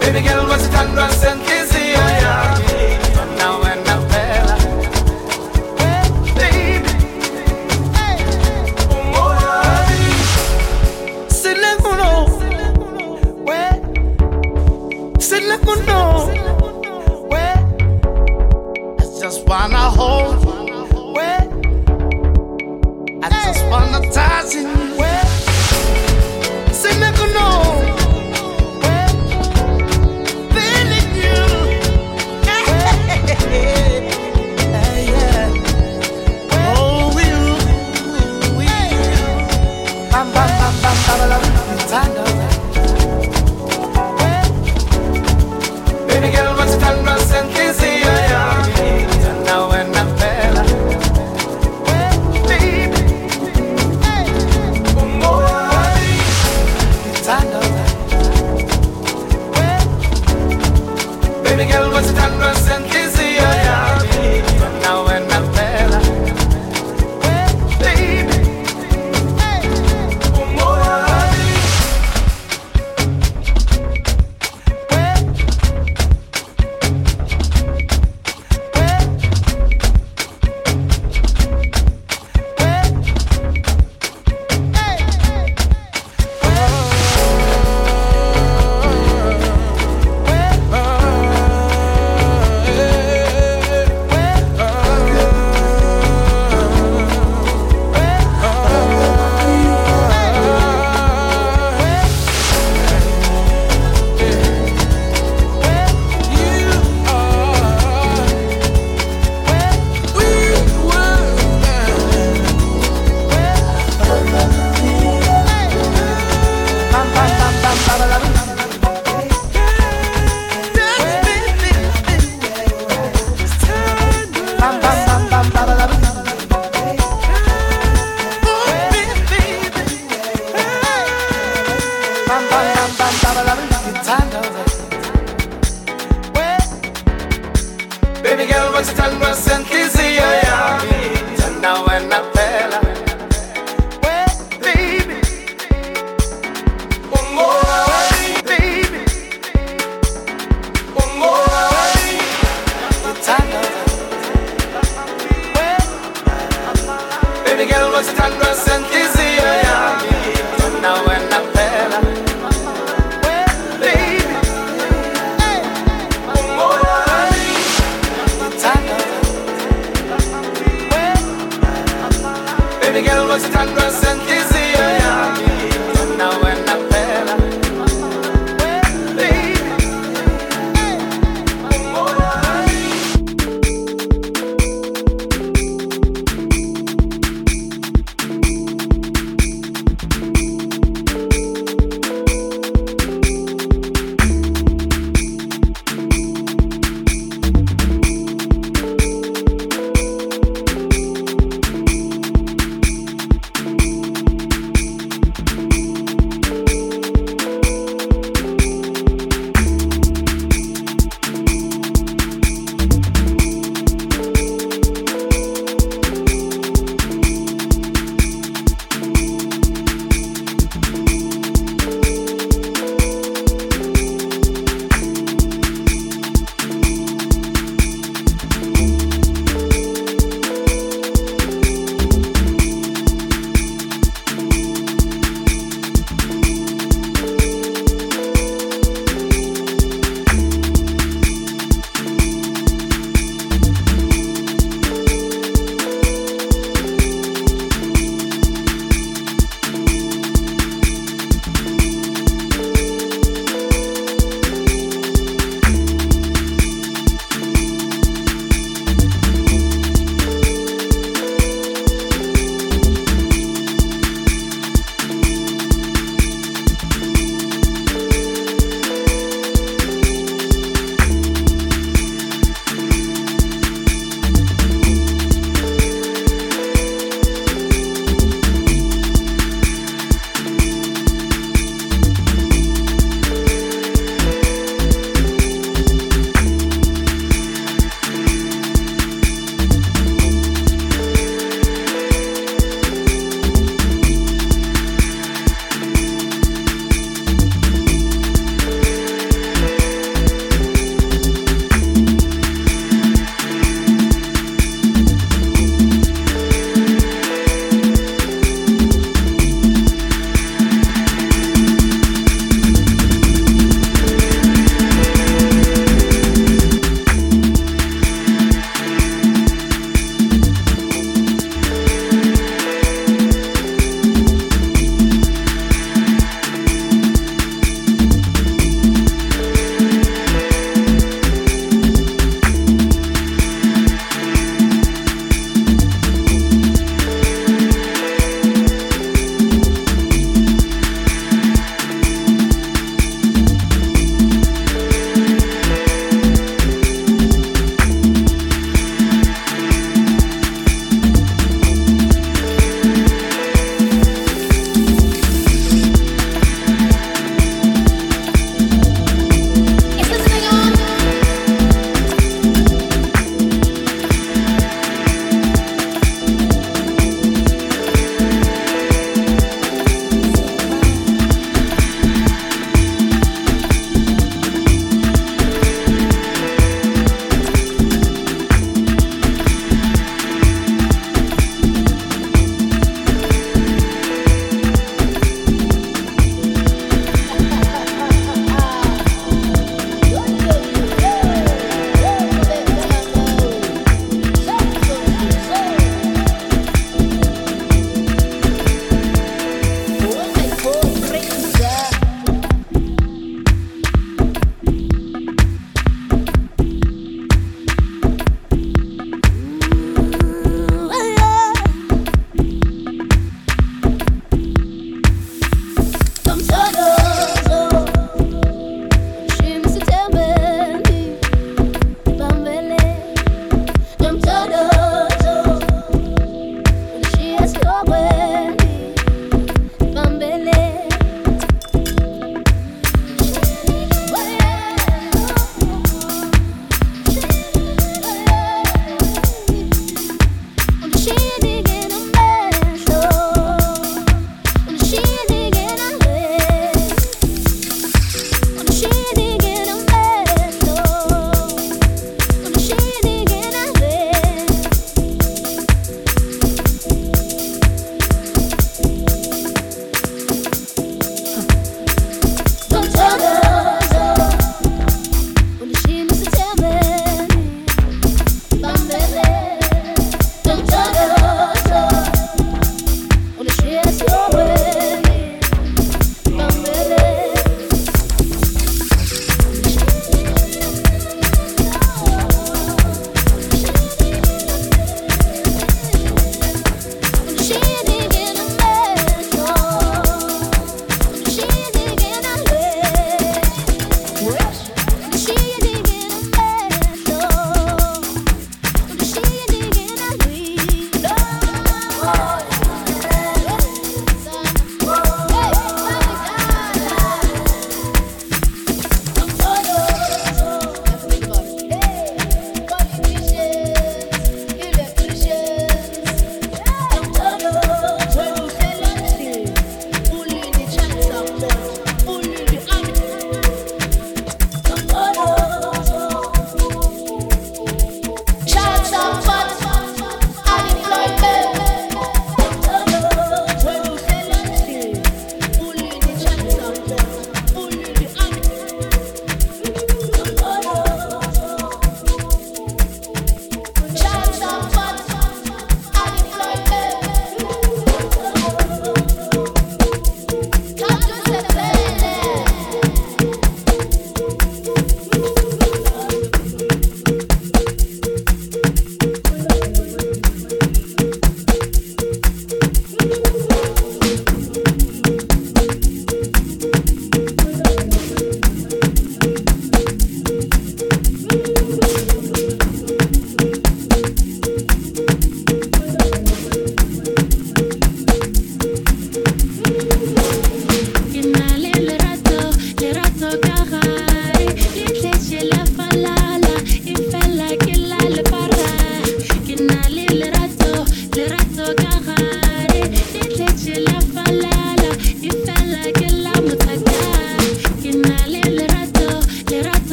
Baby girl, what's it and what's it?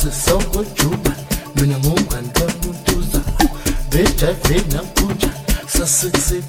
sisokojuma mina ngumngani kamutuza bejayive nakuja sasikisi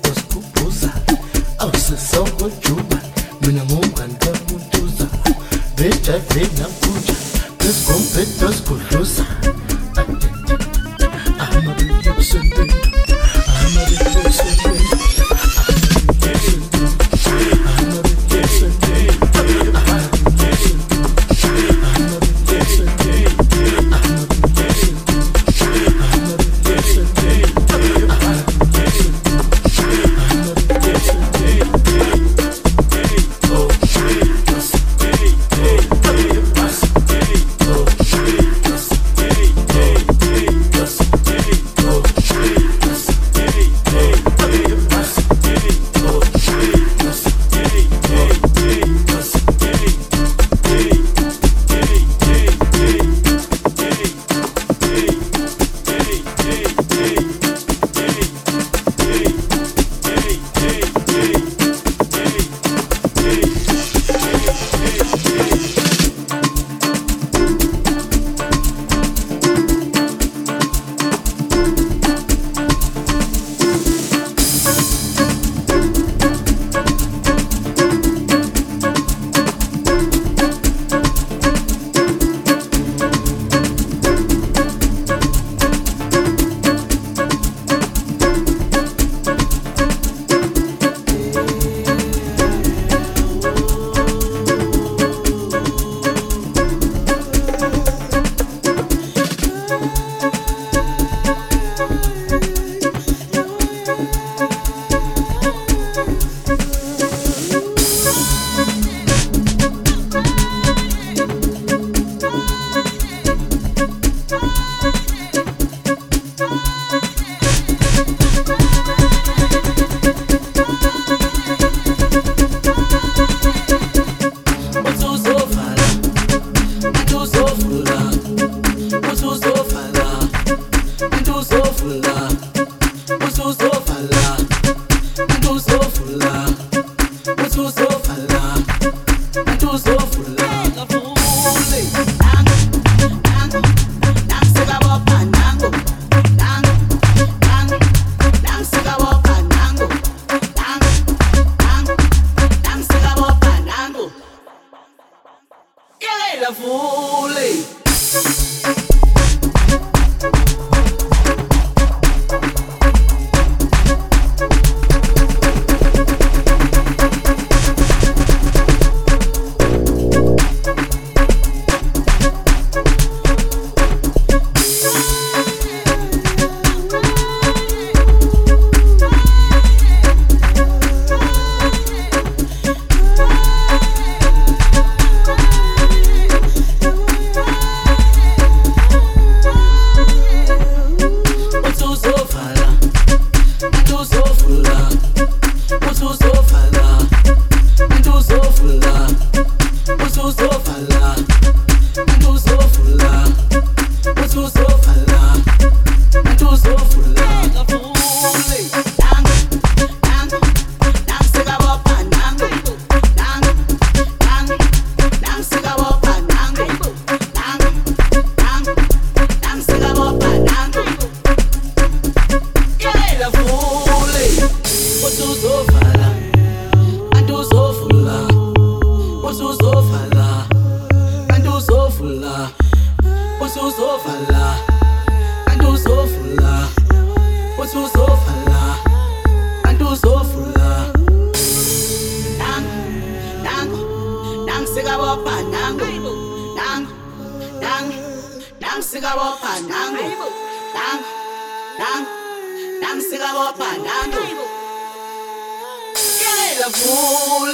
sikabopha nangu. Nangu. Nangu. Nangu sikabopha nangu. Nangu. Nangu. Nangu sikabopha nangu. Get it, fool!